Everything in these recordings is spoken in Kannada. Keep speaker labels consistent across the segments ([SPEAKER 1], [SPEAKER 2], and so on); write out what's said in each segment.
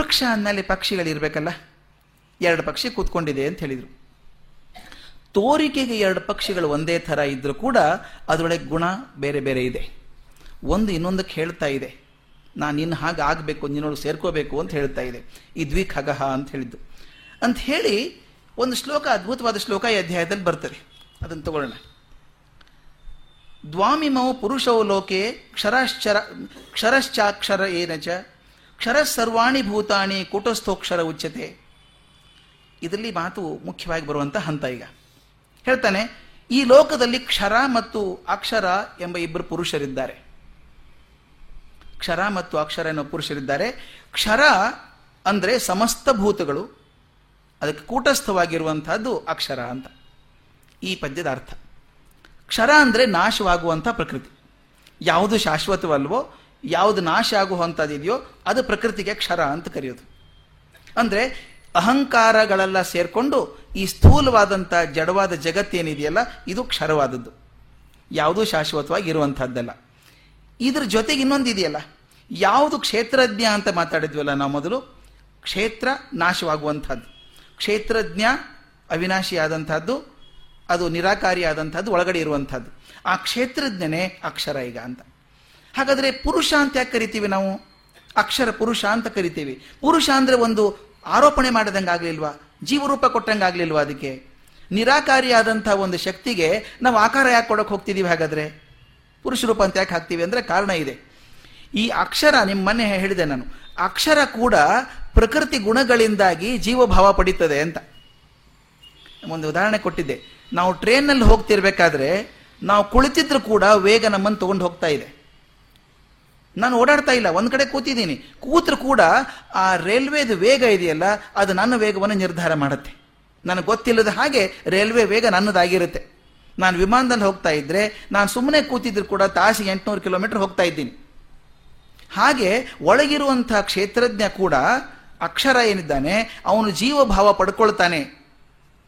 [SPEAKER 1] ವೃಕ್ಷ ಅಂದಮೇಲೆ ಪಕ್ಷಿಗಳಿರಬೇಕಲ್ಲ? ಎರಡು ಪಕ್ಷಿ ಕೂತ್ಕೊಂಡಿದೆ ಅಂತ ಹೇಳಿದರು. ತೋರಿಕೆಗೆ ಎರಡು ಪಕ್ಷಿಗಳು ಒಂದೇ ಥರ ಇದ್ದರೂ ಕೂಡ ಅದರೊಳಗೆ ಗುಣ ಬೇರೆ ಬೇರೆ ಇದೆ. ಒಂದು ಇನ್ನೊಂದಕ್ಕೆ ಹೇಳ್ತಾ ಇದೆ. ನಾನು ನಿನ್ನ ಹಾಗೆ ಆಗಬೇಕು ನಿನ್ನೊಳಗೆ ಸೇರ್ಕೋಬೇಕು ಅಂತ ಹೇಳ್ತಾ ಇದೆ. ಈ ದ್ವಿಖಗಹ ಅಂತ ಹೇಳಿದ್ದು. ಅಂತ ಹೇಳಿ ಒಂದು ಶ್ಲೋಕ, ಅದ್ಭುತವಾದ ಶ್ಲೋಕ ಈ ಅಧ್ಯಾಯದಲ್ಲಿ ಬರ್ತದೆ. ಅದನ್ನು ತಗೊಳ್ಳೋಣ. ದ್ವಾಮಿಮೌ ಪುರುಷೌ ಲೋಕೆ ಕ್ಷರಶ್ಚರ, ಕ್ಷರಶ್ಚಾಕ್ಷರ ಏನಚ ಕ್ಷರ ಸರ್ವಾಣಿ ಭೂತಾಣಿ ಕೂಟಸ್ಥೋಕ್ಷರ ಉಚ್ಯತೆ. ಇದರಲ್ಲಿ ಮಾತು ಮುಖ್ಯವಾಗಿ ಬರುವಂತ ಹಂತ ಈಗ. ಹೇಳ್ತಾನೆ, ಈ ಲೋಕದಲ್ಲಿ ಕ್ಷರ ಮತ್ತು ಅಕ್ಷರ ಎಂಬ ಇಬ್ಬರು ಪುರುಷರಿದ್ದಾರೆ. ಕ್ಷರ ಮತ್ತು ಅಕ್ಷರ ಎನ್ನುವ ಪುರುಷರಿದ್ದಾರೆ. ಕ್ಷರ ಅಂದರೆ ಸಮಸ್ತ ಭೂತಗಳು, ಅದಕ್ಕೆ ಕೂಟಸ್ಥವಾಗಿರುವಂತಹದ್ದು ಅಕ್ಷರ ಅಂತ. ಈ ಪದ್ಯದ ಅರ್ಥ. ಕ್ಷರ ಅಂದರೆ ನಾಶವಾಗುವಂಥ ಪ್ರಕೃತಿ. ಯಾವುದು ಶಾಶ್ವತವಲ್ವೋ ಯಾವುದು ನಾಶ ಆಗುವಂಥದ್ದಿದೆಯೋ ಅದು ಪ್ರಕೃತಿಗೆ ಕ್ಷರ ಅಂತ ಕರೆಯೋದು. ಅಂದರೆ ಅಹಂಕಾರಗಳೆಲ್ಲ ಸೇರಿಕೊಂಡು ಈ ಸ್ಥೂಲವಾದಂಥ ಜಡವಾದ ಜಗತ್ತೇನಿದೆಯಲ್ಲ, ಇದು ಕ್ಷರವಾದದ್ದು. ಯಾವುದೂ ಶಾಶ್ವತವಾಗಿ ಇರುವಂಥದ್ದಲ್ಲ. ಇದ್ರ ಜೊತೆಗೆ ಇನ್ನೊಂದು ಇದೆಯಲ್ಲ ಯಾವುದು ಕ್ಷೇತ್ರಜ್ಞ ಅಂತ ಮಾತಾಡಿದ್ವಲ್ಲ ನಾವು ಮೊದಲು? ಕ್ಷೇತ್ರ ನಾಶವಾಗುವಂಥದ್ದು. ಕ್ಷೇತ್ರಜ್ಞ ಅವಿನಾಶಿಯಾದಂಥದ್ದು, ಅದು ನಿರಾಕಾರಿಯಾದಂಥದ್ದು, ಒಳಗಡೆ ಇರುವಂಥದ್ದು. ಆ ಕ್ಷೇತ್ರಜ್ಞನೇ ಅಕ್ಷರ ಈಗ ಅಂತ. ಹಾಗಾದ್ರೆ ಪುರುಷ ಅಂತ ಯಾಕೆ ಕರಿತೀವಿ ನಾವು? ಅಕ್ಷರ ಪುರುಷ ಅಂತ ಕರಿತೀವಿ. ಪುರುಷ ಅಂದರೆ ಒಂದು ಆರೋಪಣೆ ಮಾಡಿದಂಗೆ ಆಗಲಿಲ್ವಾ? ಜೀವರೂಪ ಕೊಟ್ಟಂಗೆ ಆಗಲಿಲ್ವಾ ಅದಕ್ಕೆ? ನಿರಾಕಾರಿಯಾದಂಥ ಒಂದು ಶಕ್ತಿಗೆ ನಾವು ಆಕಾರ ಯಾಕೆ ಕೊಡೋಕೆ ಹೋಗ್ತಿದ್ದೀವಿ ಹಾಗಾದರೆ? ಪುರುಷ ರೂಪ ಅಂತ ಯಾಕೆ ಹಾಕ್ತೀವಿ ಅಂದರೆ ಕಾರಣ ಇದೆ. ಈ ಅಕ್ಷರ ನಿಮ್ಮ ಮನೆ ಹೇಳಿದೆ ನಾನು. ಅಕ್ಷರ ಕೂಡ ಪ್ರಕೃತಿ ಗುಣಗಳಿಂದಾಗಿ ಜೀವಭಾವ ಪಡೀತದೆ ಅಂತ. ಒಂದು ಉದಾಹರಣೆ ಕೊಟ್ಟಿದ್ದೆ. ನಾವು ಟ್ರೈನ್ನಲ್ಲಿ ಹೋಗ್ತಿರ್ಬೇಕಾದ್ರೆ ನಾವು ಕುಳಿತಿದ್ರು ಕೂಡ ವೇಗ ನಮ್ಮನ್ನು ತಗೊಂಡು ಹೋಗ್ತಾ ಇದೆ. ನಾನು ಓಡಾಡ್ತಾ ಇಲ್ಲ, ಒಂದು ಕಡೆ ಕೂತಿದ್ದೀನಿ. ಕೂತ್ರು ಕೂಡ ಆ ರೈಲ್ವೆದು ವೇಗ ಇದೆಯಲ್ಲ, ಅದು ನನ್ನ ವೇಗವನ್ನು ನಿರ್ಧಾರ ಮಾಡುತ್ತೆ. ನನಗೆ ಗೊತ್ತಿಲ್ಲದ ಹಾಗೆ ರೈಲ್ವೆ ವೇಗ ನನ್ನದಾಗಿರುತ್ತೆ. ನಾನು ವಿಮಾನದಲ್ಲಿ ಹೋಗ್ತಾ ಇದ್ರೆ, ನಾನು ಸುಮ್ಮನೆ ಕೂತಿದ್ರು ಕೂಡ ತಾಸಿಗೆ ಎಂಟುನೂರು ಕಿಲೋಮೀಟರ್ ಹೋಗ್ತಾ ಇದ್ದೀನಿ. ಹಾಗೆ ಒಳಗಿರುವಂತಹ ಕ್ಷೇತ್ರಜ್ಞ ಕೂಡ ಅಕ್ಷರ ಏನಿದ್ದಾನೆ, ಅವನು ಜೀವಭಾವ ಪಡ್ಕೊಳ್ತಾನೆ.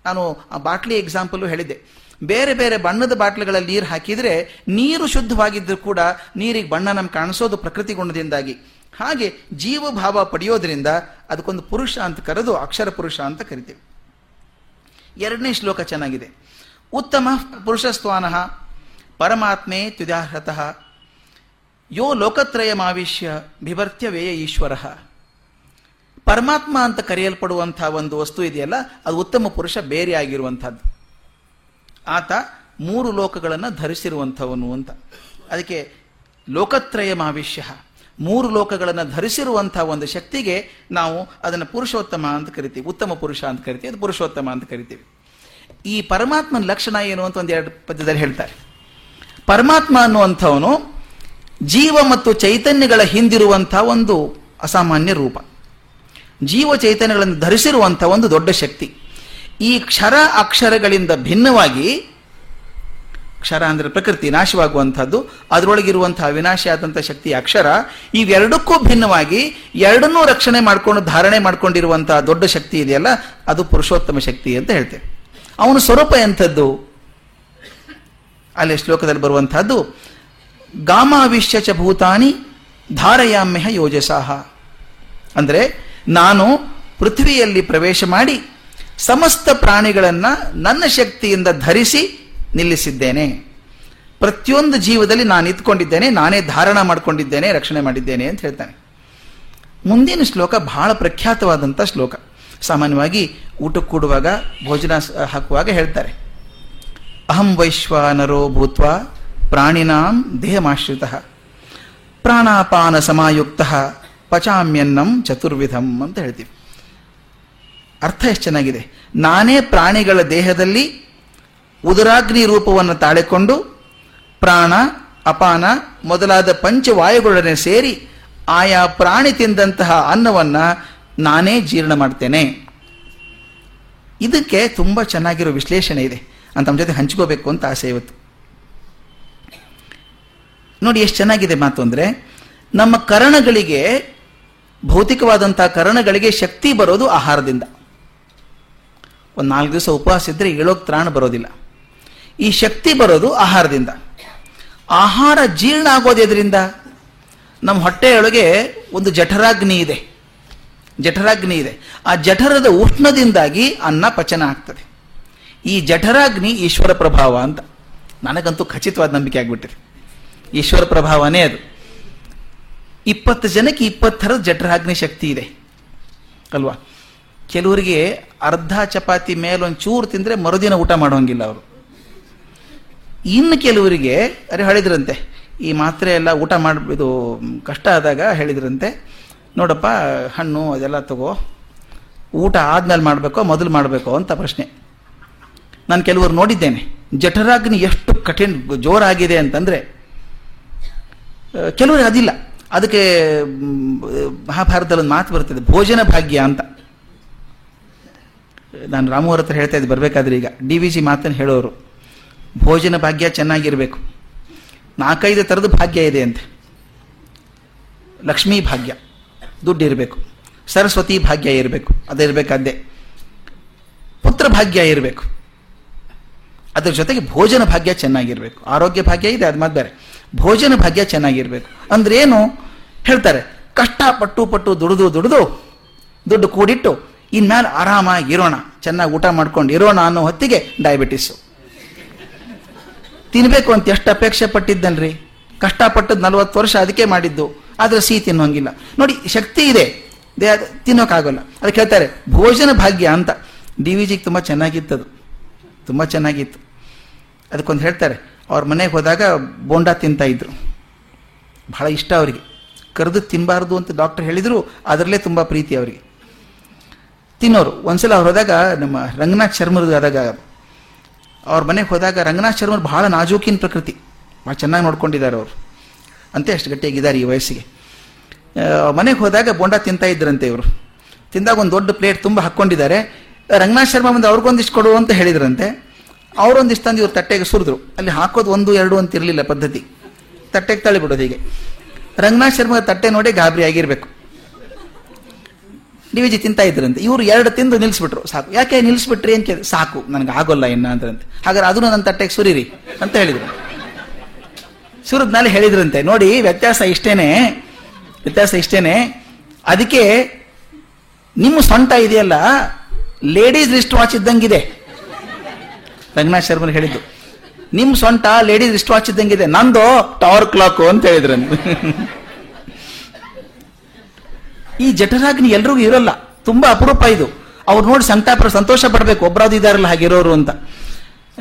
[SPEAKER 1] ನಾನು ಆ ಬಾಟ್ಲಿ ಎಕ್ಸಾಂಪಲ್ ಹೇಳಿದ್ದೆ. ಬೇರೆ ಬೇರೆ ಬಣ್ಣದ ಬಾಟ್ಲುಗಳಲ್ಲಿ ನೀರು ಹಾಕಿದರೆ ನೀರು ಶುದ್ಧವಾಗಿದ್ದರೂ ಕೂಡ ನೀರಿಗೆ ಬಣ್ಣ ನಮ್ಗೆ ಕಾಣಿಸೋದು ಪ್ರಕೃತಿ ಗುಣದಿಂದಾಗಿ. ಹಾಗೆ ಜೀವಭಾವ ಪಡೆಯೋದ್ರಿಂದ ಅದಕ್ಕೊಂದು ಪುರುಷ ಅಂತ ಕರೆದು ಅಕ್ಷರ ಪುರುಷ ಅಂತ ಕರಿತೀವಿ. ಎರಡನೇ ಶ್ಲೋಕ ಚೆನ್ನಾಗಿದೆ. ಉತ್ತಮ ಪುರುಷಸ್ವಾನ ಪರಮಾತ್ಮೆ ತ್ಯುದಾರ್ಹತಃ ಯೋ ಲೋಕತ್ರಯಮಾವಿಶ್ಯ ಬಿಭರ್ತ್ಯ ವೇಯ ಈಶ್ವರ. ಪರಮಾತ್ಮ ಅಂತ ಕರೆಯಲ್ಪಡುವಂತಹ ಒಂದು ವಸ್ತು ಇದೆಯಲ್ಲ, ಅದು ಉತ್ತಮ ಪುರುಷ ಬೇರೆ ಆಗಿರುವಂತಹದ್ದು ಆತ ಮೂರು ಲೋಕಗಳನ್ನು ಧರಿಸಿರುವಂಥವನು ಅಂತ. ಅದಕ್ಕೆ ಲೋಕತ್ರಯ ಮಾವಿಷ್ಯ. ಮೂರು ಲೋಕಗಳನ್ನು ಧರಿಸಿರುವಂತಹ ಒಂದು ಶಕ್ತಿಗೆ ನಾವು ಅದನ್ನು ಪುರುಷೋತ್ತಮ ಅಂತ ಕರಿತೀವಿ. ಉತ್ತಮ ಪುರುಷ ಅಂತ ಕರಿತೀವಿ. ಅದು ಪುರುಷೋತ್ತಮ ಅಂತ ಕರಿತೀವಿ. ಈ ಪರಮಾತ್ಮನ ಲಕ್ಷಣ ಏನು ಅಂತ ಒಂದು ಎರಡು ಪದ್ಯದಲ್ಲಿ ಹೇಳ್ತಾರೆ. ಪರಮಾತ್ಮ ಅನ್ನುವಂಥವನು ಜೀವ ಮತ್ತು ಚೈತನ್ಯಗಳ ಹಿಂದಿರುವಂಥ ಒಂದು ಅಸಾಮಾನ್ಯ ರೂಪ. ಜೀವ ಚೈತನ್ಯಗಳನ್ನು ಧರಿಸಿರುವಂಥ ಒಂದು ದೊಡ್ಡ ಶಕ್ತಿ. ಈ ಕ್ಷರ ಅಕ್ಷರಗಳಿಂದ ಭಿನ್ನವಾಗಿ, ಕ್ಷರ ಅಂದರೆ ಪ್ರಕೃತಿ, ನಾಶವಾಗುವಂಥದ್ದು, ಅದರೊಳಗಿರುವಂತಹ ಆದಂಥ ಶಕ್ತಿ, ಅಕ್ಷರ, ಇವೆರಡಕ್ಕೂ ಭಿನ್ನವಾಗಿ ಎರಡನ್ನೂ ರಕ್ಷಣೆ ಮಾಡಿಕೊಂಡು, ಧಾರಣೆ ಮಾಡಿಕೊಂಡಿರುವಂತಹ ದೊಡ್ಡ ಶಕ್ತಿ ಇದೆಯಲ್ಲ, ಅದು ಪುರುಷೋತ್ತಮ ಶಕ್ತಿ ಅಂತ ಹೇಳ್ತೇವೆ. ಅವನ ಸ್ವರೂಪ ಎಂಥದ್ದು? ಅಲ್ಲಿ ಶ್ಲೋಕದಲ್ಲಿ ಬರುವಂತಹದ್ದು ಗಾಮಾವಿಶ್ಯ ಚ ಭೂತಾನಿ ಧಾರಯಾಮ್ಯಹ ಯೋಜಸಾಹ. ಅಂದರೆ, ನಾನು ಪೃಥ್ವಿಯಲ್ಲಿ ಪ್ರವೇಶ ಮಾಡಿ ಸಮಸ್ತ ಪ್ರಾಣಿಗಳನ್ನ ನನ್ನ ಶಕ್ತಿಯಿಂದ ಧರಿಸಿ ನಿಲ್ಲಿಸಿದ್ದೇನೆ. ಪ್ರತಿಯೊಂದು ಜೀವದಲ್ಲಿ ನಾನು ಇದ್ಕೊಂಡಿದ್ದೇನೆ, ನಾನೇ ಧಾರಣ ಮಾಡಿಕೊಂಡಿದ್ದೇನೆ, ರಕ್ಷಣೆ ಮಾಡಿದ್ದೇನೆ ಅಂತ ಹೇಳ್ತಾನೆ. ಮುಂದಿನ ಶ್ಲೋಕ ಬಹಳ ಪ್ರಖ್ಯಾತವಾದಂಥ ಶ್ಲೋಕ. ಸಾಮಾನ್ಯವಾಗಿ ಊಟಕ್ಕೆ ಕೂಡುವಾಗ ಭೋಜನ ಹಾಕುವಾಗ ಹೇಳ್ತಾರೆ. ಅಹಂ ವೈಶ್ವಾನರೋ ಭೂತ್ವ ಪ್ರಾಣಿನಾಂ ದೇಹಮಾಶ್ರಿತ, ಪ್ರಾಣಾಪಾನ ಸಮಾಯುಕ್ತ ಪಚಾಮ್ಯನ್ನಂ ಚತುರ್ವಿಧಂ ಅಂತ ಹೇಳ್ತೀವಿ. ಅರ್ಥ ಎಷ್ಟು ಚೆನ್ನಾಗಿದೆ? ನಾನೇ ಪ್ರಾಣಿಗಳ ದೇಹದಲ್ಲಿ ಉದರಾಗ್ನಿ ರೂಪವನ್ನು ತಾಳಿಕೊಂಡು ಪ್ರಾಣ, ಅಪಾನ ಮೊದಲಾದ ಪಂಚವಾಯುಗಳೊಡನೆ ಸೇರಿ ಆಯಾ ಪ್ರಾಣಿ ತಿಂದಂತಹ ಅನ್ನವನ್ನ ನಾನೇ ಜೀರ್ಣ ಮಾಡ್ತೇನೆ. ಇದಕ್ಕೆ ತುಂಬ ಚೆನ್ನಾಗಿರೋ ವಿಶ್ಲೇಷಣೆ ಇದೆ. ಅಂತ ನಮ್ಮ ಜೊತೆ ಹಂಚ್ಕೋಬೇಕು ಅಂತ ಆಸೆ ಇವತ್ತು. ನೋಡಿ ಎಷ್ಟು ಚೆನ್ನಾಗಿದೆ ಮಾತು ಅಂದರೆ, ನಮ್ಮ ಕರಣಗಳಿಗೆ ಭೌತಿಕವಾದಂಥ ಕರಣಗಳಿಗೆ ಶಕ್ತಿ ಬರೋದು ಆಹಾರದಿಂದ. ಒಂದು ನಾಲ್ಕು ದಿವಸ ಉಪವಾಸ ಇದ್ರೆ ಏಳೋಕ್ ತ್ರಾಣ ಬರೋದಿಲ್ಲ. ಈ ಶಕ್ತಿ ಬರೋದು ಆಹಾರದಿಂದ. ಆಹಾರ ಜೀರ್ಣ ಆಗೋದು ಎದರಿಂದ? ನಮ್ಮ ಹೊಟ್ಟೆಯೊಳಗೆ ಒಂದು ಜಠರಾಗ್ನಿ ಇದೆ. ಜಠರಾಗ್ನಿ ಇದೆ. ಆ ಜಠರದ ಉಷ್ಣದಿಂದಾಗಿ ಅನ್ನ ಪಚನ ಆಗ್ತದೆ. ಈ ಜಠರಾಗ್ನಿ ಈಶ್ವರ ಪ್ರಭಾವ ಅಂತ. ನನಗಂತೂ ಖಚಿತವಾದ ನಂಬಿಕೆ ಆಗಿಬಿಟ್ಟಿದೆ. ಈಶ್ವರ ಪ್ರಭಾವನೇ ಅದು. ಇಪ್ಪತ್ತು ಜನಕ್ಕೆ ಇಪ್ಪತ್ತರ ಜಠರಾಗ್ನಿ ಶಕ್ತಿ ಇದೆ. ಅಲ್ವಾ? ಕೆಲವರಿಗೆ ಅರ್ಧ ಚಪಾತಿ ಮೇಲೊಂದು ಚೂರು ತಿಂದರೆ ಮರುದಿನ ಊಟ ಮಾಡೋಂಗಿಲ್ಲ ಅವರು. ಇನ್ನು ಕೆಲವರಿಗೆ, ಅರೆ ಹೇಳಿದ್ರಂತೆ, ಈ ಮಾತ್ರೆ ಎಲ್ಲ ಊಟ ಮಾಡಿದು ಕಷ್ಟ ಆದಾಗ ಹೇಳಿದ್ರಂತೆ, ನೋಡಪ್ಪ, ಹಣ್ಣು ಅದೆಲ್ಲ ತಗೋ, ಊಟ ಆದ್ಮೇಲೆ ಮಾಡಬೇಕೋ, ಮೊದಲು ಮಾಡಬೇಕೋ ಅಂತ ಪ್ರಶ್ನೆ. ನಾನು ಕೆಲವರು ನೋಡಿದ್ದೇನೆ, ಜಠರಾಗ್ನಿ ಎಷ್ಟು ಕಠಿಣ, ಜೋರಾಗಿದೆ ಅಂತಂದರೆ ಕೆಲವರು ಅದಿಲ್ಲ. ಅದಕ್ಕೆ ಮಹಾಭಾರತದಲ್ಲಿ ಒಂದು ಮಾತು ಬರ್ತದೆ ಭೋಜನ ಭಾಗ್ಯ ಅಂತ. ನಾನು ರಾಮು ಹತ್ರ ಹೇಳ್ತಾ ಇದ್ದೆ, ಬರಬೇಕಾದ್ರೆ ಈಗ. ಡಿ ವಿ ಜಿ ಮಾತನ್ನು ಹೇಳೋರು, ಭೋಜನ ಭಾಗ್ಯ ಚೆನ್ನಾಗಿರಬೇಕು. ನಾಲ್ಕೈದು ಥರದ ಭಾಗ್ಯ ಇದೆ ಅಂತೆ. ಲಕ್ಷ್ಮೀ ಭಾಗ್ಯ ದುಡ್ಡು ಇರಬೇಕು ಸರಸ್ವತಿ ಭಾಗ್ಯ ಇರಬೇಕು ಅದಿರಬೇಕಾದ್ದೇ ಪುತ್ರ ಭಾಗ್ಯ ಇರಬೇಕು. ಅದ್ರ ಜೊತೆಗೆ ಭೋಜನ ಭಾಗ್ಯ ಚೆನ್ನಾಗಿರಬೇಕು. ಆರೋಗ್ಯ ಭಾಗ್ಯ ಇದೆ, ಅದು ಮಾತು ಬೇರೆ. ಭೋಜನ ಭಾಗ್ಯ ಚೆನ್ನಾಗಿರಬೇಕು. ಅಂದ್ರೇನು, ಹೇಳ್ತಾರೆ, ಕಷ್ಟಪಟ್ಟು ಪಟ್ಟು ದುಡಿದು ದುಡಿದು, ದುಡ್ಡು ಕೂಡಿಟ್ಟು ಇನ್ಮೇಲೆ ಆರಾಮಾಗಿ ಇರೋಣ, ಚೆನ್ನಾಗಿ ಊಟ ಮಾಡ್ಕೊಂಡು ಇರೋಣ ಅನ್ನೋ ಹೊತ್ತಿಗೆ ಡಯಾಬಿಟಿಸು ತಿನ್ಬೇಕು ಅಂತ ಎಷ್ಟು ಅಪೇಕ್ಷೆ ಪಟ್ಟಿದ್ದನ್ರಿ? ಕಷ್ಟಪಟ್ಟದ್ ನಲ್ವತ್ತು ವರ್ಷ ಅದಕ್ಕೆ ಮಾಡಿದ್ದು, ಆದ್ರೆ ಸಿಹಿ ತಿನ್ನೋಂಗಿಲ್ಲ. ನೋಡಿ, ಶಕ್ತಿ ಇದೆ. ದೇಹ ಅದು ತಿನ್ನೋಕ್ಕಾಗಲ್ಲ ಅದಕ್ಕೆ ಹೇಳ್ತಾರೆ ಭೋಜನ ಭಾಗ್ಯ ಅಂತ. ಡಿ ವಿ ಜಿಗೆ ತುಂಬ ಚೆನ್ನಾಗಿತ್ತದು ತುಂಬ ಚೆನ್ನಾಗಿತ್ತು. ಅದಕ್ಕೊಂದು ಹೇಳ್ತಾರೆ, ಅವ್ರ ಮನೆಗೆ ಹೋದಾಗ ಬೋಂಡ ತಿಂತಾ ಇದ್ರು. ಬಹಳ ಇಷ್ಟ ಅವರಿಗೆ. ಕರೆದು ತಿನ್ನಬಾರ್ದು ಅಂತ ಡಾಕ್ಟರ್ ಹೇಳಿದರು, ಅದರಲ್ಲೇ ತುಂಬ ಪ್ರೀತಿ ಅವರಿಗೆ. ತಿನ್ನೋರು. ಒಂದ್ಸಲ ಅವ್ರು ಹೋದಾಗ ನಮ್ಮ ರಂಗನಾಥ್ ಶರ್ಮರ್ದು ಆದಾಗ ಅವ್ರ ಮನೆಗೆ ಹೋದಾಗ ರಂಗನಾಥ್ ಶರ್ಮರ್ ಬಹಳ ನಾಜೂಕಿನ ಪ್ರಕೃತಿ. ಭಾಳ ಚೆನ್ನಾಗಿ ನೋಡ್ಕೊಂಡಿದ್ದಾರೆ ಅವರು. ಅಂತ ಅಷ್ಟು ಗಟ್ಟಿಯಾಗಿದ್ದಾರೆ ಈ ವಯಸ್ಸಿಗೆ. ಮನೆಗೆ ಹೋದಾಗ ಬೋಂಡ ತಿಂತಾ ಇದ್ರಂತೆ ಇವರು. ತಿಂದಾಗ ಒಂದು ದೊಡ್ಡ ಪ್ಲೇಟ್ ತುಂಬ ಹಾಕ್ಕೊಂಡಿದ್ದಾರೆ. ರಂಗನಾಥ್ ಶರ್ಮ ಬಂದು ಅವ್ರಿಗೊಂದಿಷ್ಟು ಕೊಡು ಅಂತ ಹೇಳಿದ್ರಂತೆ. ಅವರೊಂದಿಷ್ಟು ತಂದು ಇವ್ರು ತಟ್ಟೆಗೆ ಸುರಿದ್ರು. ಅಲ್ಲಿ ಹಾಕೋದು ಒಂದು, ಎರಡು ಅಂತ ಇರಲಿಲ್ಲ ಪದ್ಧತಿ. ತಟ್ಟೆಗೆ ತಳ್ಳಿಬಿಡೋದು ಹೀಗೆ. ರಂಗನಾಥ್ ಶರ್ಮಾ ತಟ್ಟೆ ನೋಡಿ ಗಾಬರಿ ಆಗಿರ್ಬೇಕು. ಡಿ ತಿಂತಾ ಇದ್ರಂತೆ. ಇವರು ಎರಡು ತಿಂದು ನಿಲ್ಲಿಸ್ಬಿಟ್ರು ಸಾಕು. ಯಾಕೆ ನಿಲ್ಲಿಸ್ಬಿಟ್ರಿ ಅಂತ ಕೇಳಿದ್ರು. ಸಾಕು, ನನಗೆ ಆಗೋಲ್ಲ ಇನ್ನ ಅಂದ್ರಂತೆ ಹಾಗಾದ್ರೆ ಅದನ್ನು ನನ್ನ ತಟ್ಟೆಗೆ ಸುರಿರಿ ಅಂತ ಹೇಳಿದ್ರು. ಸುರಿದ್ಮೇಲೆ ಹೇಳಿದ್ರಂತೆ. ನೋಡಿ, ವ್ಯತ್ಯಾಸ ಇಷ್ಟೇನೆ ವ್ಯತ್ಯಾಸ ಇಷ್ಟೇನೆ. ಅದಕ್ಕೆ ನಿಮ್ಮ ಸೊಂಟ ಇದೆಯಲ್ಲ, ಲೇಡೀಸ್ ರಿಸ್ಟ್ ವಾಚ್ ಇದ್ದಂಗಿದೆ. ರಂಗನಾಥ್ ಶರ್ಮನ್ ಹೇಳಿದ್ದು. ನಿಮ್ಮ ಸೊಂಟ ಲೇಡೀಸ್ ರಿಸ್ಟ್ ವಾಚ್ ಇದ್ದಂಗಿದೆ. ನಂದು ಟವರ್ ಕ್ಲಾಕು ಅಂತ ಹೇಳಿದ್ರಂತೆ. ಈ ಜಠರಾಗ್ನಿ ಎಲ್ರಿಗೂ ಇರಲ್ಲ. ತುಂಬಾ ಅಪರೂಪ ಇದು. ಅವ್ರು ನೋಡಿ ಸಂತಾಪ ಸಂತೋಷ ಪಡಬೇಕು. ಒಬ್ಬರಾದ್ರು ಇದಾರಲ್ಲ ಹಾಗಿರೋರು ಅಂತ.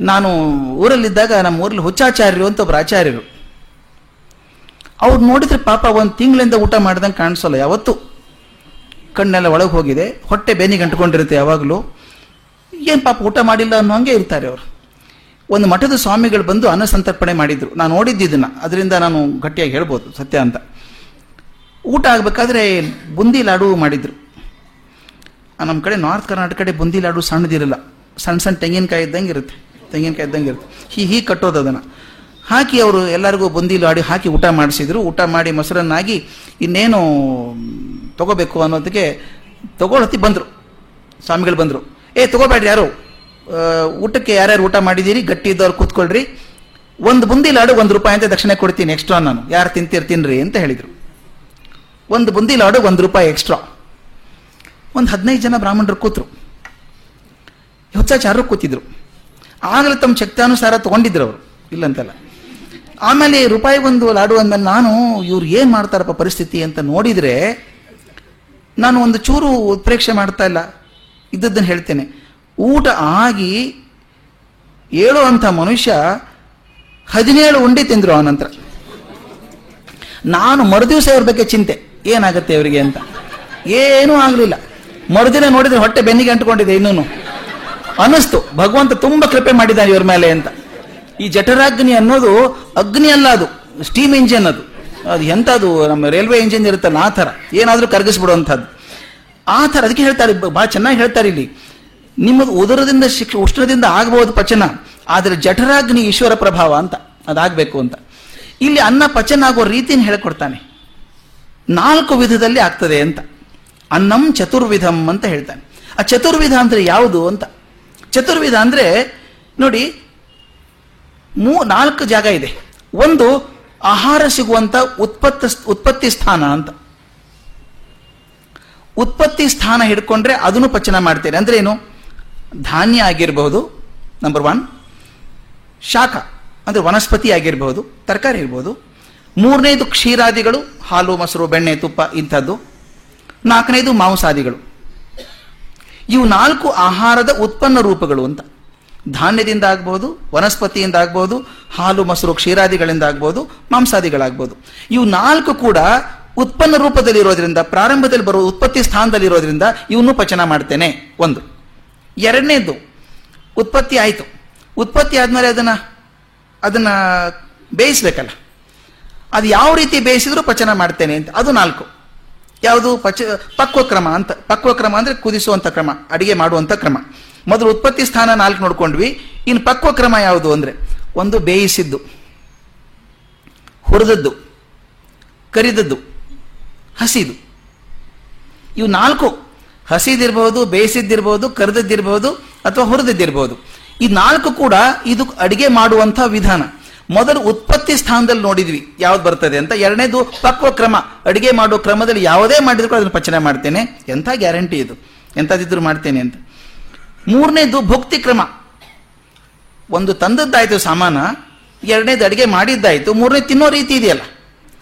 [SPEAKER 1] ನಾನು ಊರಲ್ಲಿದ್ದಾಗ ನಮ್ಮ ಊರಲ್ಲಿ ಹುಚ್ಚಾಚಾರ್ಯರು ಅಂತ ಒಬ್ರು ಆಚಾರ್ಯರು. ಅವ್ರು ನೋಡಿದ್ರೆ ಪಾಪ ಒಂದು ತಿಂಗಳಿಂದ ಊಟ ಮಾಡ್ದಂಗೆ ಕಾಣಿಸೋಲ್ಲ ಯಾವತ್ತು. ಕಣ್ಣೆಲ್ಲ ಒಳಗೆ ಹೋಗಿದೆ. ಹೊಟ್ಟೆ ಬೇನಿ ಅಂಟ್ಕೊಂಡಿರುತ್ತೆ ಯಾವಾಗಲೂ. ಏನು ಪಾಪ ಊಟ ಮಾಡಿಲ್ಲ ಅನ್ನೋ ಹಂಗೆ ಇರ್ತಾರೆ ಅವರು. ಒಂದು ಮಠದ ಸ್ವಾಮಿಗಳು ಬಂದು ಅನ್ನ ಸಂತರ್ಪಣೆ ಮಾಡಿದ್ರು. ನಾನು ನೋಡಿದ್ದು ಅದರಿಂದ ನಾನು ಗಟ್ಟಿಯಾಗಿ ಹೇಳ್ಬೋದು ಸತ್ಯ ಅಂತ. ಊಟ ಆಗಬೇಕಾದ್ರೆ ಬುಂದಿ ಲಾಡು ಮಾಡಿದ್ರು. ನಮ್ಮ ಕಡೆ ನಾರ್ತ್ ಕರ್ನಾಟಕ ಕಡೆ ಬುಂದಿ ಲಾಡು ಸಣ್ಣದಿರಲ್ಲ. ಸಣ್ಣ ಸಣ್ಣ ತೆಂಗಿನಕಾಯಿ ಇದ್ದಂಗೆ ಇರುತ್ತೆ. ತೆಂಗಿನಕಾಯಿ ಇದ್ದಂಗೆ ಇರುತ್ತೆ. ಹೀ ಹೀಗೆ ಕಟ್ಟೋದು ಅದನ್ನು. ಹಾಕಿ ಅವರು ಎಲ್ಲರಿಗೂ ಬುಂದಿ ಲಾಡಿ ಹಾಕಿ ಊಟ ಮಾಡಿಸಿದ್ರು. ಊಟ ಮಾಡಿ ಮೊಸರನ್ನಾಗಿ ಇನ್ನೇನು ತಗೋಬೇಕು ಅನ್ನೋದಕ್ಕೆ ತಗೊಳತಿ ಬಂದರು. ಸ್ವಾಮಿಗಳು ಬಂದರು. ಏ, ತಗೋಬೇಡ್ರಿ ಯಾರು? ಊಟಕ್ಕೆ ಯಾರ್ಯಾರು ಊಟ ಮಾಡಿದ್ದೀರಿ? ಗಟ್ಟಿ ಇದ್ದವ್ರು ಕೂತ್ಕೊಳ್ರಿ. ಒಂದು ಬುಂದಿ ಲಾಡು ಒಂದು ರೂಪಾಯಿ ಅಂತ ದಕ್ಷಿಣೆ ಕೊಡ್ತೀನಿ ಎಕ್ಸ್ಟ್ರಾ ನಾನು. ಯಾರು ತಿಂತೀರಿ ತಿನ್ರಿ ಅಂತ ಹೇಳಿದರು. ಒಂದು ಬುಂದಿ ಲಾಡು ಒಂದು ರೂಪಾಯಿ ಎಕ್ಸ್ಟ್ರಾ ಒಂದು ಹದಿನೈದು ಜನ ಬ್ರಾಹ್ಮಣರು ಕೂತರು. ಹುಚ್ಚಾಚಾರರು ಕೂತಿದ್ರು. ಆಗಲೇ ತಮ್ಮ ಶಕ್ತಾನುಸಾರ ತಗೊಂಡಿದ್ರು ಅವರು. ಇಲ್ಲಂತಲ್ಲ. ಆಮೇಲೆ ರೂಪಾಯಿ ಒಂದು ಲಾಡು ಅಂದಮೇಲೆ ನಾನು, ಇವ್ರು ಏನು ಮಾಡ್ತಾರಪ್ಪ ಪರಿಸ್ಥಿತಿ ಅಂತ ನೋಡಿದರೆ, ನಾನು ಒಂದು ಚೂರು ಉತ್ಪ್ರೇಕ್ಷೆ ಮಾಡ್ತಾ ಇಲ್ಲ. ಇದ್ದದ್ದನ್ನು ಹೇಳ್ತೇನೆ. ಊಟ ಆಗಿ ಹೇಳೋ ಅಂಥ ಮನುಷ್ಯ ಹದಿನೇಳು ಉಂಡಿ ತಿಂದರು ಆನಂತರ ನಾನು ಮರುದಿವಸ ಅವ್ರ ಬಗ್ಗೆ ಚಿಂತೆ. ಏನಾಗುತ್ತೆ ಅವರಿಗೆ ಅಂತ? ಏನೂ ಆಗಲಿಲ್ಲ. ಮರುದಿನ ನೋಡಿದ್ರೆ ಹೊಟ್ಟೆ ಬೆನ್ನಿಗೆ ಅಂಟ್ಕೊಂಡಿದೆ ಇನ್ನೂ ಅನಿಸ್ತು ಭಗವಂತ ತುಂಬ ಕೃಪೆ ಮಾಡಿದ್ದಾನೆ ಇವ್ರ ಮೇಲೆ ಅಂತ. ಈ ಜಠರಾಗ್ನಿ ಅನ್ನೋದು ಅಗ್ನಿ ಅಲ್ಲ ಅದು ಸ್ಟೀಮ್ ಇಂಜಿನ್ ಅದು. ಅದು ಎಂಥದ್ದು ನಮ್ಮ ರೈಲ್ವೆ ಇಂಜಿನ್ ಇರುತ್ತಲ್ಲ, ಆ ಥರ. ಏನಾದರೂ ಕರಗಿಸ್ಬಿಡುವಂಥದ್ದು. ಆ ಥರ, ಅದಕ್ಕೆ ಹೇಳ್ತಾರೆ ಭಾಳ ಚೆನ್ನಾಗಿ ಹೇಳ್ತಾರೆ ಇಲ್ಲಿ. ನಿಮ್ಮದು ಉದರದಿಂದ ಶಿಕ್ಷ, ಉಷ್ಣದಿಂದ ಆಗಬಹುದು ಪಚನ, ಆದರೆ ಜಠರಾಗ್ನಿ ಈಶ್ವರ ಪ್ರಭಾವ ಅಂತ, ಅದಾಗಬೇಕು ಅಂತ. ಇಲ್ಲಿ ಅನ್ನ ಪಚನ ಆಗೋ ರೀತಿನ ಹೇಳ್ಕೊಡ್ತಾನೆ. ನಾಲ್ಕು ವಿಧದಲ್ಲಿ ಆಗ್ತದೆ ಅಂತ. ಅನ್ನಂ ಚತುರ್ವಿಧಂ ಅಂತ ಹೇಳ್ತಾನೆ. ಆ ಚತುರ್ವಿಧ ಅಂದರೆ ಯಾವುದು ಅಂತ? ಚತುರ್ವಿಧ ಅಂದ್ರೆ, ನೋಡಿ, ಮೂ, ನಾಲ್ಕು ಜಾಗ ಇದೆ. ಒಂದು ಆಹಾರ ಸಿಗುವಂತ ಉತ್ಪತ್ತ, ಉತ್ಪತ್ತಿ ಸ್ಥಾನ ಅಂತ. ಉತ್ಪತ್ತಿ ಸ್ಥಾನ ಹಿಡ್ಕೊಂಡ್ರೆ ಅದನ್ನು ಪಚನ ಮಾಡ್ತೇನೆ. ಅಂದ್ರೆ ಏನು? ಧಾನ್ಯ ಆಗಿರಬಹುದು ನಂಬರ್ ಒನ್ ಶಾಖ, ಅಂದ್ರೆ ವನಸ್ಪತಿ ಆಗಿರಬಹುದು, ತರಕಾರಿ ಇರ್ಬೋದು ಮೂರನೇದು ಕ್ಷೀರಾದಿಗಳು, ಹಾಲು, ಮೊಸರು, ಬೆಣ್ಣೆ, ತುಪ್ಪ ಇಂಥದ್ದು. ನಾಲ್ಕನೇದು ಮಾಂಸಾದಿಗಳು. ಇವು ನಾಲ್ಕು ಆಹಾರದ ಉತ್ಪನ್ನ ರೂಪಗಳು ಅಂತ. ಧಾನ್ಯದಿಂದ ಆಗ್ಬೋದು, ವನಸ್ಪತಿಯಿಂದ ಆಗ್ಬೋದು, ಹಾಲು, ಮೊಸರು, ಕ್ಷೀರಾದಿಗಳಿಂದ ಆಗ್ಬೋದು, ಮಾಂಸಾದಿಗಳಾಗ್ಬೋದು. ಇವು ನಾಲ್ಕು ಕೂಡ ಉತ್ಪನ್ನ ರೂಪದಲ್ಲಿ ಇರೋದ್ರಿಂದ ಪ್ರಾರಂಭದಲ್ಲಿ ಬರುವ ಉತ್ಪತ್ತಿ ಸ್ಥಾನದಲ್ಲಿ ಇರೋದ್ರಿಂದ ಇವನ್ನೂ ಪಚನ ಮಾಡ್ತೇನೆ. ಒಂದು. ಎರಡನೇದು, ಉತ್ಪತ್ತಿ ಆಯಿತು. ಉತ್ಪತ್ತಿ ಆದಮೇಲೆ ಅದನ್ನ ಅದನ್ನ ಬೇಯಿಸ್ಬೇಕಲ್ಲ. ಅದು ಯಾವ ರೀತಿ ಬೇಯಿಸಿದ್ರು ಪಚನ ಮಾಡ್ತೇನೆ ಅಂತ. ಅದು ನಾಲ್ಕು. ಯಾವುದು? ಪಚ ಪಕ್ವಕ್ರಮ ಅಂತ. ಪಕ್ವಕ್ರಮ ಅಂದ್ರೆ ಕುದಿಸುವಂತ ಕ್ರಮ, ಅಡಿಗೆ ಮಾಡುವಂತ ಕ್ರಮ. ಮೊದಲು ಉತ್ಪತ್ತಿ ಸ್ಥಾನ ನಾಲ್ಕು ನೋಡ್ಕೊಂಡ್ವಿ. ಇನ್ನು ಪಕ್ವಕ್ರಮ ಯಾವುದು ಅಂದ್ರೆ, ಒಂದು ಬೇಯಿಸಿದ್ದು, ಹುರಿದದ್ದು, ಕರಿದದ್ದು, ಹಸಿದು. ಇವು ನಾಲ್ಕು. ಹಸಿದಿರ್ಬೋದು, ಬೇಯಿಸಿದ್ದಿರ್ಬೋದು, ಕರೆದದ್ದಿರ್ಬೋದು ಅಥವಾ ಹುರಿದದ್ದಿರ್ಬೋದು. ಈ ನಾಲ್ಕು ಕೂಡ ಇದು ಅಡಿಗೆ ಮಾಡುವಂಥ ವಿಧಾನ. ಮೊದಲು ಉತ್ಪತ್ತಿ ಸ್ಥಾನದಲ್ಲಿ ನೋಡಿದ್ವಿ ಯಾವ್ದು ಬರ್ತದೆ ಅಂತ. ಎರಡನೇದು ಪಕ್ವ ಕ್ರಮ. ಅಡಿಗೆ ಮಾಡೋ ಕ್ರಮದಲ್ಲಿ ಯಾವುದೇ ಮಾಡಿದ್ರು ಅದನ್ನು ಪಚನೆ ಮಾಡ್ತೇನೆ. ಎಂಥ ಗ್ಯಾರಂಟಿ ಇದು? ಎಂಥದಿದ್ರು ಮಾಡ್ತೇನೆ ಅಂತ. ಮೂರನೇದು ಭುಕ್ತಿ ಕ್ರಮ. ಒಂದು ತಂದದ್ದಾಯ್ತು ಸಾಮಾನ, ಎರಡನೇದು ಅಡಿಗೆ ಮಾಡಿದ್ದಾಯ್ತು ಮೂರನೇ ತಿನ್ನೋ ರೀತಿ ಇದೆಯಲ್ಲ.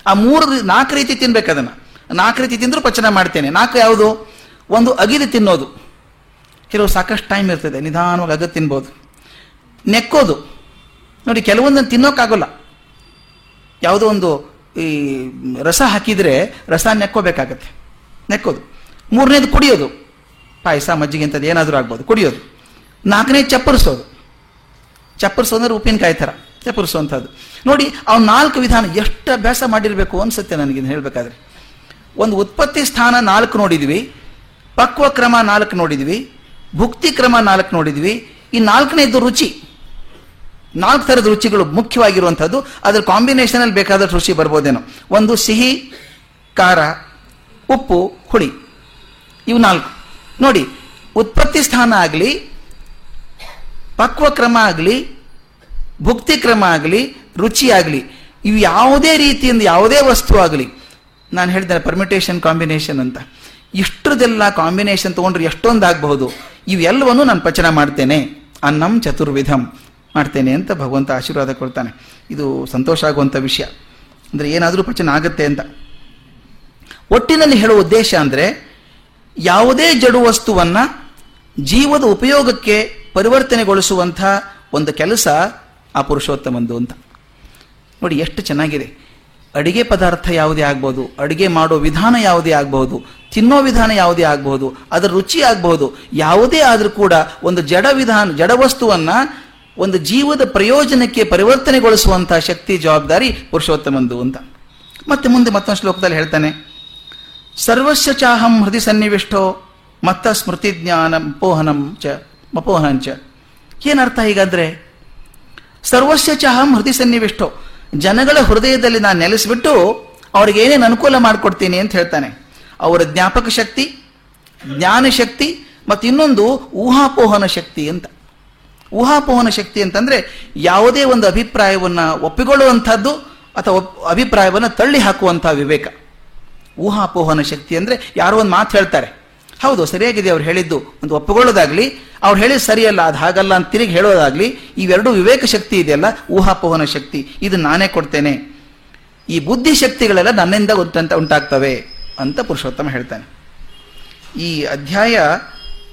[SPEAKER 1] ಆ ಮೂರು ನಾಲ್ಕು ರೀತಿ ತಿನ್ಬೇಕು ಅದನ್ನ. ನಾಲ್ಕು ರೀತಿ ತಿಂದರೂ ಪಚನ ಮಾಡ್ತೇನೆ. ನಾಲ್ಕು ಯಾವುದು? ಒಂದು ಅಗಿದು ತಿನ್ನೋದು. ಕೆಲವು ಸಾಕಷ್ಟು ಟೈಮ್ ಇರ್ತದೆ. ನಿಧಾನವಾಗಿ ಅಗದು ತಿನ್ಬೋದು. ನೆಕ್ಕೋದು. ನೋಡಿ, ಕೆಲವೊಂದನ್ನು ತಿನ್ನೋಕ್ಕಾಗಲ್ಲ. ಯಾವುದೋ ಒಂದು ಈ ರಸ ಹಾಕಿದರೆ ರಸ ನೆಕ್ಕೋಬೇಕಾಗತ್ತೆ. ನೆಕ್ಕೋದು. ಮೂರನೇದು ಕುಡಿಯೋದು. ಪಾಯಸ, ಮಜ್ಜಿಗೆ ಅಂತದ್ದು ಏನಾದರೂ ಆಗ್ಬೋದು, ಕುಡಿಯೋದು. ನಾಲ್ಕನೇ ಚಪ್ಪರಿಸೋದು. ಚಪ್ಪರಿಸೋ ಅಂದರೆ ಉಪ್ಪಿನಕಾಯಿ ಥರ, ಚಪ್ಪರಿಸುವಂಥದ್ದು. ನೋಡಿ, ಅವ್ನು ನಾಲ್ಕು ವಿಧಾನ ಎಷ್ಟು ಅಭ್ಯಾಸ ಮಾಡಿರಬೇಕು ಅನ್ಸುತ್ತೆ ನನಗೆ ಹೇಳಬೇಕಾದ್ರೆ. ಒಂದು ಉತ್ಪತ್ತಿ ಸ್ಥಾನ ನಾಲ್ಕು ನೋಡಿದ್ವಿ, ಪಕ್ವ ಕ್ರಮ ನಾಲ್ಕು ನೋಡಿದ್ವಿ, ಭುಕ್ತಿ ಕ್ರಮ ನಾಲ್ಕು ನೋಡಿದ್ವಿ, ಈ ನಾಲ್ಕನೇದು ರುಚಿ. ನಾಲ್ಕು ಥರದ ರುಚಿಗಳು ಮುಖ್ಯವಾಗಿರುವಂಥದ್ದು. ಅದ್ರ ಕಾಂಬಿನೇಷನಲ್ಲಿ ಬೇಕಾದಷ್ಟು ರುಚಿ ಬರ್ಬೋದೇನೋ. ಒಂದು ಸಿಹಿ, ಖಾರ, ಉಪ್ಪು, ಹುಳಿ. ಇವು ನಾಲ್ಕು. ನೋಡಿ, ಉತ್ಪತ್ತಿ ಸ್ಥಾನ ಆಗಲಿ, ಪಕ್ವ ಕ್ರಮ ಆಗಲಿ, ಭುಕ್ತಿ ಕ್ರಮ ಆಗಲಿ, ರುಚಿ ಆಗಲಿ, ಇವು ಯಾವುದೇ ರೀತಿಯಿಂದ ಯಾವುದೇ ವಸ್ತು ಆಗಲಿ, ನಾನು ಹೇಳಿದ್ದೇನೆ ಪರ್ಮಿಟೇಷನ್ ಕಾಂಬಿನೇಷನ್ ಅಂತ. ಇಷ್ಟರದೆಲ್ಲ ಕಾಂಬಿನೇಷನ್ ತೊಗೊಂಡ್ರೆ ಎಷ್ಟೊಂದಾಗಬಹುದು? ಇವೆಲ್ಲವನ್ನೂ ಇವೆಲ್ಲವನ್ನು ನಾನು ಪಚನ ಮಾಡ್ತೇನೆ. ಅನ್ನಂ ಚತುರ್ವಿಧಂ. ಮಾಡ್ತೇನೆ ಅಂತ ಭಗವಂತ ಆಶೀರ್ವಾದ ಕೊಡ್ತಾನೆ. ಇದು ಸಂತೋಷ ಆಗುವಂಥ ವಿಷಯ. ಅಂದರೆ ಏನಾದರೂ ಪಚನ ಆಗುತ್ತೆ ಅಂತ. ಒಟ್ಟಿನಲ್ಲಿ ಹೇಳುವ ಉದ್ದೇಶ ಅಂದರೆ ಯಾವುದೇ ಜಡು ವಸ್ತುವನ್ನ ಜೀವದ ಉಪಯೋಗಕ್ಕೆ ಪರಿವರ್ತನೆಗೊಳಿಸುವಂಥ ಒಂದು ಕೆಲಸ ಆ ಪುರುಷೋತ್ತಮಂದು ಅಂತ. ನೋಡಿ, ಎಷ್ಟು ಚೆನ್ನಾಗಿದೆ. ಅಡಿಗೆ ಪದಾರ್ಥ ಯಾವುದೇ ಆಗ್ಬೋದು, ಅಡಿಗೆ ಮಾಡೋ ವಿಧಾನ ಯಾವುದೇ ಆಗ್ಬಹುದು ತಿನ್ನೋ ವಿಧಾನ ಯಾವುದೇ ಆಗ್ಬಹುದು ಅದರ ರುಚಿ ಆಗಬಹುದು ಯಾವುದೇ ಆದರೂ ಕೂಡ ಒಂದು ಜಡ ವಿಧಾನ, ಜಡ ವಸ್ತುವನ್ನ ಒಂದು ಜೀವದ ಪ್ರಯೋಜನಕ್ಕೆ ಪರಿವರ್ತನೆಗೊಳಿಸುವಂತಹ ಶಕ್ತಿ, ಜವಾಬ್ದಾರಿ ಪುರುಷೋತ್ತಮಂದು ಅಂತ. ಮತ್ತೆ ಮುಂದೆ ಮತ್ತೊಂದು ಶ್ಲೋಕದಲ್ಲಿ ಹೇಳ್ತಾನೆ, ಸರ್ವಸ್ಯ ಚಾಹಂ ಹೃದಯ ಸನ್ನಿವಿಷ್ಟೋ ಮತ್ತ ಸ್ಮೃತಿ ಜ್ಞಾನ ಮಪೋಹನಂ ಚ ಮಪೋಹನಂಚ ಏನರ್ಥ ಹೀಗಾದ್ರೆ? ಸರ್ವಸ್ಯ ಚಾಹಂ ಹೃದಯ ಸನ್ನಿವಿಷ್ಟೋ, ಜನಗಳ ಹೃದಯದಲ್ಲಿ ನಾನು ನೆಲೆಸಿಬಿಟ್ಟು ಅವ್ರಿಗೆ ಏನೇನು ಅನುಕೂಲ ಮಾಡಿಕೊಡ್ತೀನಿ ಅಂತ ಹೇಳ್ತಾನೆ. ಅವರ ಜ್ಞಾಪಕ ಶಕ್ತಿ, ಜ್ಞಾನ ಶಕ್ತಿ ಮತ್ತು ಇನ್ನೊಂದು ಊಹಾಪೋಹನ ಶಕ್ತಿ ಅಂತ. ಊಹಾಪೋಹನ ಶಕ್ತಿ ಅಂತಂದ್ರೆ ಯಾವುದೇ ಒಂದು ಅಭಿಪ್ರಾಯವನ್ನ ಒಪ್ಪಿಕೊಳ್ಳುವಂಥದ್ದು ಅಥವಾ ಅಭಿಪ್ರಾಯವನ್ನು ತಳ್ಳಿ ಹಾಕುವಂತಹ ವಿವೇಕ. ಊಹಾಪೋಹನ ಶಕ್ತಿ ಅಂದ್ರೆ ಯಾರೋ ಒಂದು ಮಾತು ಹೇಳ್ತಾರೆ. ಹೌದು, ಸರಿಯಾಗಿದೆ ಅವ್ರು ಹೇಳಿದ್ದು. ಒಂದು ಒಪ್ಪಿಕೊಳ್ಳೋದಾಗ್ಲಿ, ಅವ್ರು ಹೇಳಿದ್ ಸರಿಯಲ್ಲ, ಅದು ಹಾಗಲ್ಲ ಅಂತ ತಿರುಗಿ ಹೇಳೋದಾಗ್ಲಿ, ಇವೆರಡು ವಿವೇಕ ಶಕ್ತಿ ಇದೆಯಲ್ಲ, ಊಹಾಪೋಹನ ಶಕ್ತಿ. ಇದು ನಾನೇ ಕೊಡ್ತೇನೆ. ಈ ಬುದ್ಧಿ ಶಕ್ತಿಗಳೆಲ್ಲ ನನ್ನಿಂದ ಗೊತ್ತಂತ ಉಂಟಾಗ್ತವೆ ಅಂತ ಪುರುಷೋತ್ತಮ ಹೇಳ್ತಾನೆ. ಈ ಅಧ್ಯಾಯ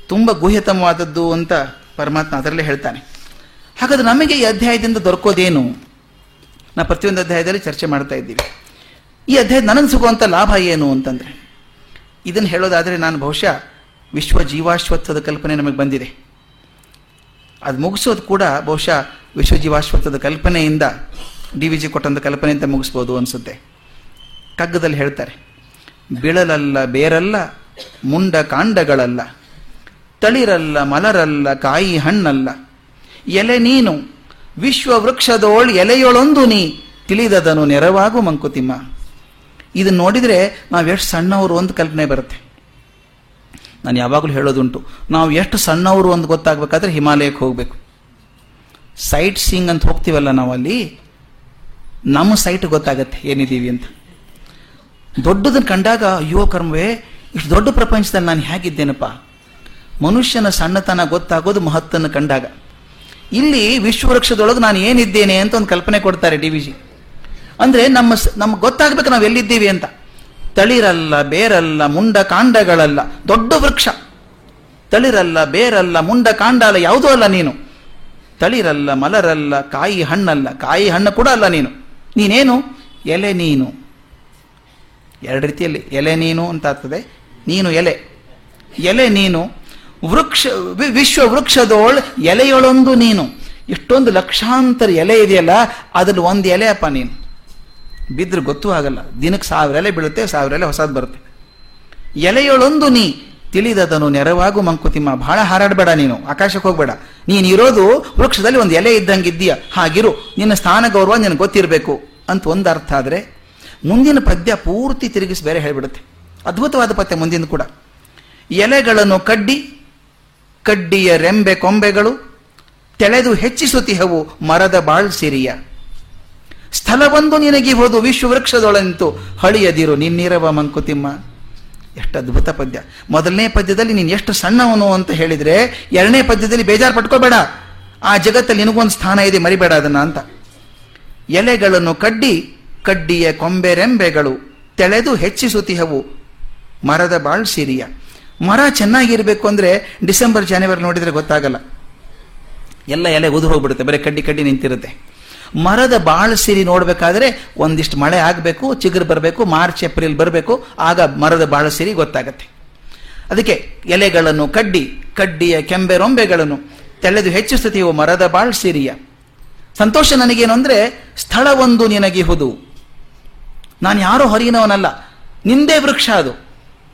[SPEAKER 1] ತುಂಬ ಗುಹ್ಯತಮವಾದದ್ದು ಅಂತ ಪರಮಾತ್ಮ ಅದರಲ್ಲೇ ಹೇಳ್ತಾನೆ. ಹಾಗಾದ್ರೆ ನಮಗೆ ಈ ಅಧ್ಯಾಯದಿಂದ ದೊರಕೋದೇನು? ನಾ ಪ್ರತಿಯೊಂದು ಅಧ್ಯಾಯದಲ್ಲಿ ಚರ್ಚೆ ಮಾಡ್ತಾ ಇದ್ದೀವಿ. ಈ ಅಧ್ಯಾಯ ನನಗೆ ಸಿಗುವಂಥ ಲಾಭ ಏನು ಅಂತಂದರೆ, ಇದನ್ನು ಹೇಳೋದಾದರೆ ನಾನು ಬಹುಶಃ ವಿಶ್ವ ಜೀವಾಶ್ವತ್ವದ ಕಲ್ಪನೆ ನಮಗೆ ಬಂದಿದೆ. ಅದು ಮುಗಿಸೋದು ಕೂಡ ಬಹುಶಃ ವಿಶ್ವ ಜೀವಾಶ್ವತ್ವದ ಕಲ್ಪನೆಯಿಂದ, ಡಿ ವಿ ಜಿ ಕೊಟ್ಟಂಥ ಕಲ್ಪನೆಯಿಂದ ಮುಗಿಸ್ಬೋದು ಅನಿಸುತ್ತೆ. ಕಗ್ಗದಲ್ಲಿ ಹೇಳ್ತಾರೆ, ಬಿಳಲಲ್ಲ, ಬೇರಲ್ಲ, ಮುಂಡ ಕಾಂಡಗಳಲ್ಲ. ತಳಿರಲ್ಲ, ಮಲರಲ್ಲ, ಕಾಯಿ ಹಣ್ಣಲ್ಲ. ಎಲೆ ನೀನು ವಿಶ್ವ ವೃಕ್ಷದೋಳ್ ಎಲೆಯೊಳೊಂದು ನೀ, ತಿಳಿದದನು ನೆರವಾಗು ಮಂಕುತಿಮ್ಮ. ಇದನ್ನು ನೋಡಿದರೆ ನಾವು ಎಷ್ಟು ಸಣ್ಣವರು ಒಂದು ಕಲ್ಪನೆ ಬರುತ್ತೆ. ನಾನು ಯಾವಾಗಲೂ ಹೇಳೋದುಂಟು, ನಾವು ಎಷ್ಟು ಸಣ್ಣವರು ಒಂದು ಗೊತ್ತಾಗಬೇಕಾದ್ರೆ ಹಿಮಾಲಯಕ್ಕೆ ಹೋಗಬೇಕು. ಸೈಟ್ ಸೀಂಗ್ ಅಂತ ಹೋಗ್ತೀವಲ್ಲ ಅಲ್ಲಿ ನಮ್ಮ ಸೈಟ್ ಗೊತ್ತಾಗತ್ತೆ ಏನಿದ್ದೀವಿ ಅಂತ. ದೊಡ್ಡದನ್ನು ಕಂಡಾಗ, ಅಯ್ಯೋ ಕರ್ಮವೇ, ಇಷ್ಟು ದೊಡ್ಡ ಪ್ರಪಂಚದಲ್ಲಿ ನಾನು ಹೇಗಿದ್ದೇನಪ್ಪ ಮನುಷ್ಯನ ಸಣ್ಣತನ ಗೊತ್ತಾಗೋದು ಮಹತ್ತನ್ನು ಕಂಡಾಗ. ಇಲ್ಲಿ ವಿಶ್ವವೃಕ್ಷದೊಳಗೆ ನಾನು ಏನಿದ್ದೇನೆ ಅಂತ ಒಂದು ಕಲ್ಪನೆ ಕೊಡ್ತಾರೆ ಡಿ ವಿ ಜಿ. ಅಂದರೆ ನಮ್ಮ ನಮ್ಗೆ ಗೊತ್ತಾಗಬೇಕು ನಾವು ಎಲ್ಲಿದ್ದೀವಿ ಅಂತ. ತಳಿರಲ್ಲ, ಬೇರಲ್ಲ, ಮುಂಡ ಕಾಂಡಗಳಲ್ಲ, ದೊಡ್ಡ ವೃಕ್ಷ. ತಳಿರಲ್ಲ, ಬೇರಲ್ಲ, ಮುಂಡ ಕಾಂಡ ಅಲ್ಲ ಯಾವುದೂ ಅಲ್ಲ ನೀನು. ತಳಿರಲ್ಲ, ಮಲರಲ್ಲ, ಕಾಯಿ ಹಣ್ಣಲ್ಲ, ಕಾಯಿ ಹಣ್ಣು ಕೂಡ ಅಲ್ಲ ನೀನು. ನೀನೇನು? ಎಲೆ ನೀನು. ಎರಡು ರೀತಿಯಲ್ಲಿ ಎಲೆ ನೀನು ಅಂತ ಆಗ್ತದೆ. ನೀನು ಎಲೆ. ಎಲೆ ನೀನು ವೃಕ್ಷ ವಿಶ್ವ ವೃಕ್ಷದೋಳ್ ಎಲೆಯೊಳೊಂದು ನೀನು. ಎಷ್ಟೊಂದು ಲಕ್ಷಾಂತರ ಎಲೆ ಇದೆಯಲ್ಲ, ಅದ್ರಲ್ಲಿ ಒಂದು ಎಲೆ ಅಪ್ಪ ನೀನು. ಬಿದ್ದರೆ ಗೊತ್ತೂ ಆಗಲ್ಲ. ದಿನಕ್ಕೆ ಸಾವಿರ ಎಲೆ ಬೀಳುತ್ತೆ, ಸಾವಿರ ಎಲೆ ಹೊಸದು ಬರುತ್ತೆ. ಎಲೆಯೊಳೊಂದು ನೀ, ತಿಳಿದದನು ನೆರವಾಗು ಮಂಕುತಿಮ್ಮ. ಬಹಳ ಹಾರಾಡಬೇಡ ನೀನು ಆಕಾಶಕ್ಕೆ ಹೋಗ್ಬೇಡ. ನೀನು ಇರೋದು ವೃಕ್ಷದಲ್ಲಿ ಒಂದು ಎಲೆ ಇದ್ದಂಗೆ ಇದ್ದೀಯ ಹಾಗಿರು. ನಿನ್ನ ಸ್ಥಾನ ಗೌರವ ನಿನಗೆ ಗೊತ್ತಿರಬೇಕು ಅಂತ ಒಂದು ಅರ್ಥ ಆದರೆ, ಮುಂದಿನ ಪದ್ಯ ಪೂರ್ತಿ ತಿರುಗಿಸಿ ಬೇರೆ ಹೇಳಿಬಿಡುತ್ತೆ. ಅದ್ಭುತವಾದ ಪದ್ಯ ಮುಂದಿನ ಕೂಡ. ಎಲೆಗಳನ್ನು ಕಡ್ಡಿ ಕಡ್ಡಿಯ ರೆಂಬೆ ಕೊಂಬೆಗಳು, ತೆಳೆದು ಹೆಚ್ಚಿಸುತ್ತಿಹವು ಮರದ ಬಾಳ್ ಸಿರಿಯ. ಸ್ಥಳವೊಂದು ನಿನಗಿಹುದು ವಿಶ್ವವೃಕ್ಷದೊಳಂತು ಹಳಿಯದಿರು ನಿನ್ನಿರವ ಮಂಕುತಿಮ್ಮ. ಎಷ್ಟು ಅದ್ಭುತ ಪದ್ಯ. ಮೊದಲನೇ ಪದ್ಯದಲ್ಲಿ ನೀನು ಎಷ್ಟು ಸಣ್ಣವನು ಅಂತ ಹೇಳಿದ್ರೆ ಎರಡನೇ ಪದ್ಯದಲ್ಲಿ ಬೇಜಾರು ಪಟ್ಕೋಬೇಡ. ಆ ಜಗತ್ತಲ್ಲಿ ನಿನಗೊಂದು ಸ್ಥಾನ ಇದೆ, ಮರಿಬೇಡ ಅದನ್ನ ಅಂತ. ಎಲೆಗಳನ್ನು ಕಡ್ಡಿ, ಕಡ್ಡಿಯ ಕೊಂಬೆರೆಂಬೆಗಳು ತೆಳೆದು ಹೆಚ್ಚಿಸುತ್ತಿಹವು ಮರದ ಬಾಳ್ ಸಿರಿಯ. ಮರ ಚೆನ್ನಾಗಿರಬೇಕು ಅಂದ್ರೆ ಡಿಸೆಂಬರ್ ಜನವರಿ ನೋಡಿದ್ರೆ ಗೊತ್ತಾಗಲ್ಲ. ಎಲ್ಲ ಎಲೆ ಉದು ಹೋಗ್ಬಿಡುತ್ತೆ, ಬರೀ ಕಡ್ಡಿ ಕಡ್ಡಿ ನಿಂತಿರುತ್ತೆ. ಮರದ ಬಾಳ ಸಿರಿ ನೋಡಬೇಕಾದ್ರೆ ಒಂದಿಷ್ಟು ಮಳೆ ಆಗಬೇಕು, ಚಿಗುರು ಬರಬೇಕು, ಮಾರ್ಚ್, ಏಪ್ರಿಲ್ ಬರಬೇಕು, ಆಗ ಮರದ ಬಾಳ ಸಿರಿ ಗೊತ್ತಾಗತ್ತೆ. ಅದಕ್ಕೆ ಎಲೆಗಳನ್ನು, ಕಡ್ಡಿ, ಕಡ್ಡಿಯ ಕೆಂಬೆ ರೊಂಬೆಗಳನ್ನು ತೆಳೆದು ಹೆಚ್ಚಿಸುತ್ತೀವು ಮರದ ಬಾಳ್ ಸಿರಿಯ. ಸಂತೋಷ ನನಗೇನು ಅಂದ್ರೆ ಸ್ಥಳವೊಂದು ನಿನಗಿಹುದು. ನಾನು ಯಾರೋ ಹೊರಗಿನವನಲ್ಲ ನಿಂದೇ ವೃಕ್ಷ ಅದು.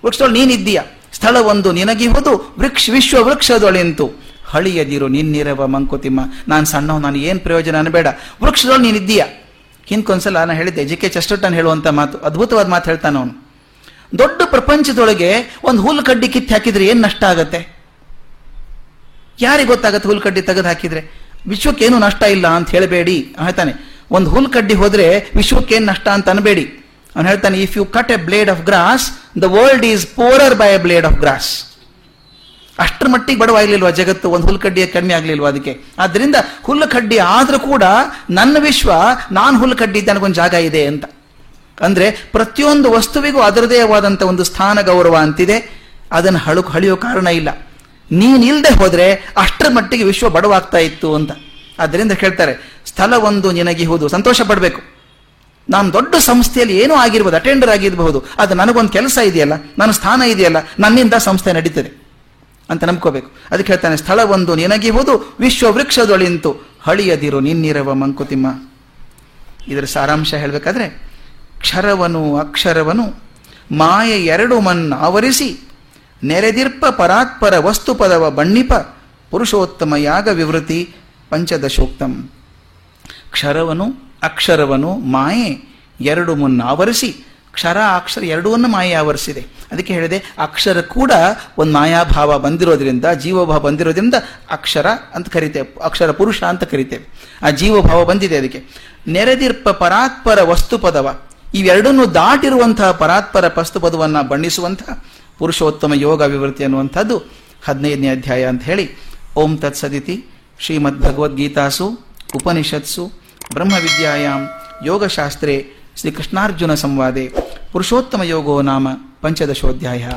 [SPEAKER 1] ವೃಕ್ಷದೊಳು ನೀನಿದ್ದೀಯ? ಸ್ಥಳವೊಂದು ನಿನಗಿಹುದು ವೃಕ್ಷ ವಿಶ್ವ ವೃಕ್ಷದೊಳೆಂತು. ಹಳಿಯದಿರು ನಿನ್ನಿರವ ಮಂಕುತಿಮ್ಮ. ನಾನು ಸಣ್ಣವ್ ನಾನು ಏನು ಪ್ರಯೋಜನ ಅನ್ಬೇಡ. ವೃಕ್ಷದೊಳು ನೀನಿದ್ದೀಯ. ಹಿಂದ್ಕೊಂದ್ಸಲ ನಾನು ಹೇಳಿದ್ದೆ ಜಿ ಕೆ ಚೆಸ್ಟರ್ಟನ್ ಹೇಳುವಂತ ಮಾತು, ಅದ್ಭುತವಾದ ಮಾತು ಹೇಳ್ತಾನೆ ಅವನು. ದೊಡ್ಡ ಪ್ರಪಂಚದೊಳಗೆ ಒಂದು ಹುಲ್ಲು ಕಡ್ಡಿ ಕಿತ್ತು ಹಾಕಿದ್ರೆ ಏನು ನಷ್ಟ ಆಗತ್ತೆ? ಯಾರಿಗೆ ಗೊತ್ತಾಗತ್ತೆ ಹುಲ್ ಕಡ್ಡಿ ತೆಗೆದು ಹಾಕಿದ್ರೆ? ವಿಶ್ವಕ್ಕೇನು ನಷ್ಟ ಇಲ್ಲ ಅಂತ ಹೇಳಬೇಡಿ, ಹೇಳ್ತಾನೆ. ಒಂದು ಹುಲ್ ಕಡ್ಡಿ ಹೋದ್ರೆ ವಿಶ್ವಕ್ಕೇನು ನಷ್ಟ ಅಂತ ಅನ್ಬೇಡಿ. ಅವನು ಹೇಳ್ತಾನೆ if you cut a blade of grass the world is poorer by a blade of grass ಅಷ್ಟರ ಮಟ್ಟಿಗೆ ಬಡವಾಗ್ಲಿಲ್ವಾ ಜಗತ್ತು? ಒಂದು ಹುಲ್ಲು ಕಡ್ಡಿಯ ಕಡಿಮೆ ಆಗ್ಲಿಲ್ವಾ ಅದಕ್ಕೆ? ಆದ್ರಿಂದ ಹುಲ್ಲು ಕಡ್ಡಿ ಆದರೂ ಕೂಡ ನನ್ನ ವಿಶ್ವ, ನಾನು ಹುಲ್ಲು ಕಡ್ಡಿ ನನಗೊಂದು ಜಾಗ ಇದೆ ಅಂತ. ಅಂದ್ರೆ ಪ್ರತಿಯೊಂದು ವಸ್ತುವಿಗೂ ಅದರದೇ ಆದಂತ ಒಂದು ಸ್ಥಾನ ಗೌರವ ಅಂತಿದೆ. ಅದನ್ನು ಹಳು ಹಳಿಯೋ ಕಾರಣ ಇಲ್ಲ. ನೀನಿಲ್ಲದೆ ಹೋದರೆ ಅಷ್ಟರ ಮಟ್ಟಿಗೆ ವಿಶ್ವ ಬಡವಾಗ್ತಾ ಇತ್ತು ಅಂತ. ಅದರಿಂದ ಕೇಳ್ತಾರೆ ಸ್ಥಳ ಒಂದು ನಿನಗಿಹುದು ಸಂತೋಷ ಪಡಬೇಕು. ನಾನು ದೊಡ್ಡ ಸಂಸ್ಥೆಯಲ್ಲಿ ಏನೂ ಆಗಿರ್ಬೋದು ಅಟೆಂಡರ್ ಆಗಿರಬಹುದು, ಅದು ನನಗೊಂದು ಕೆಲಸ ಇದೆಯಲ್ಲ, ನನ್ನ ಸ್ಥಾನ ಇದೆಯಲ್ಲ, ನನ್ನಿಂದ ಸಂಸ್ಥೆ ನಡೀತದೆ ಅಂತ ನಂಬ್ಕೋಬೇಕು. ಅದಕ್ಕೆ ಹೇಳ್ತಾನೆ, ಸ್ಥಳ ಒಂದು ನಿನಗಿಹುದು ವಿಶ್ವ ವೃಕ್ಷದೊಳಿಂತು ಹಳಿಯದಿರು ನಿನ್ನಿರವ ಮಂಕುತಿಮ್ಮ. ಇದರ ಸಾರಾಂಶ ಹೇಳಬೇಕಾದ್ರೆ, ಕ್ಷರವನು ಅಕ್ಷರವನು, ಮಾಯ ಎರಡು ಮನ್ನ ಆವರಿಸಿ, ನೆರೆದಿರ್ಪ ಪರಾತ್ಪರ ವಸ್ತುಪದವ ಬಣ್ಣಿಪ, ಪುರುಷೋತ್ತಮ ಯಾಗ ವಿವೃತಿ ಪಂಚದಶೋಕ್ತಂ. ಕ್ಷರವನು ಅಕ್ಷರವನು ಮಾಯೆ ಎರಡು ಮುನ್ನ ಆವರಿಸಿ, ಕ್ಷರ, ಅಕ್ಷರ ಎರಡೂವನ್ನು ಮಾಯೆ ಆವರಿಸಿದೆ. ಅದಕ್ಕೆ ಹೇಳಿದೆ, ಅಕ್ಷರ ಕೂಡ ಒಂದು ಮಾಯಾಭಾವ ಬಂದಿರೋದ್ರಿಂದ, ಜೀವಭಾವ ಬಂದಿರೋದ್ರಿಂದ ಅಕ್ಷರ ಅಂತ ಕರಿತೇವೆ, ಅಕ್ಷರ ಪುರುಷ ಅಂತ ಕರಿತೇವೆ. ಆ ಜೀವಭಾವ ಬಂದಿದೆ ಅದಕ್ಕೆ. ನೆರೆದಿರ್ಪ ಪರಾತ್ಪರ ವಸ್ತುಪದವ ಇವೆರಡನ್ನು ದಾಟಿರುವಂತಹ ಪರಾತ್ಪರ ವಸ್ತುಪದವನ್ನ ಬಣ್ಣಿಸುವಂತಹ ಪುರುಷೋತ್ತಮ ಯೋಗ ಅಭಿವೃದ್ಧಿ ಅನ್ನುವಂಥದ್ದು ಹದಿನೈದನೇ ಅಧ್ಯಾಯ ಅಂತ ಹೇಳಿ. ಓಂ ತತ್ಸದಿತಿ ಶ್ರೀಮದ್ ಭಗವದ್ಗೀತಾಸು ಉಪನಿಷತ್ಸು ಬ್ರಹ್ಮವಿದ್ಯಾಯಾಂ ಯೋಗಶಾಸ್ತ್ರೇ ಶ್ರೀಕೃಷ್ಣಾರ್ಜುನ ಸಂವಾದೆ ಪುರುಷೋತ್ತಮ ಯೋಗೋ ನಾಮ ಪಂಚದಶೋಧ್ಯಾಯ.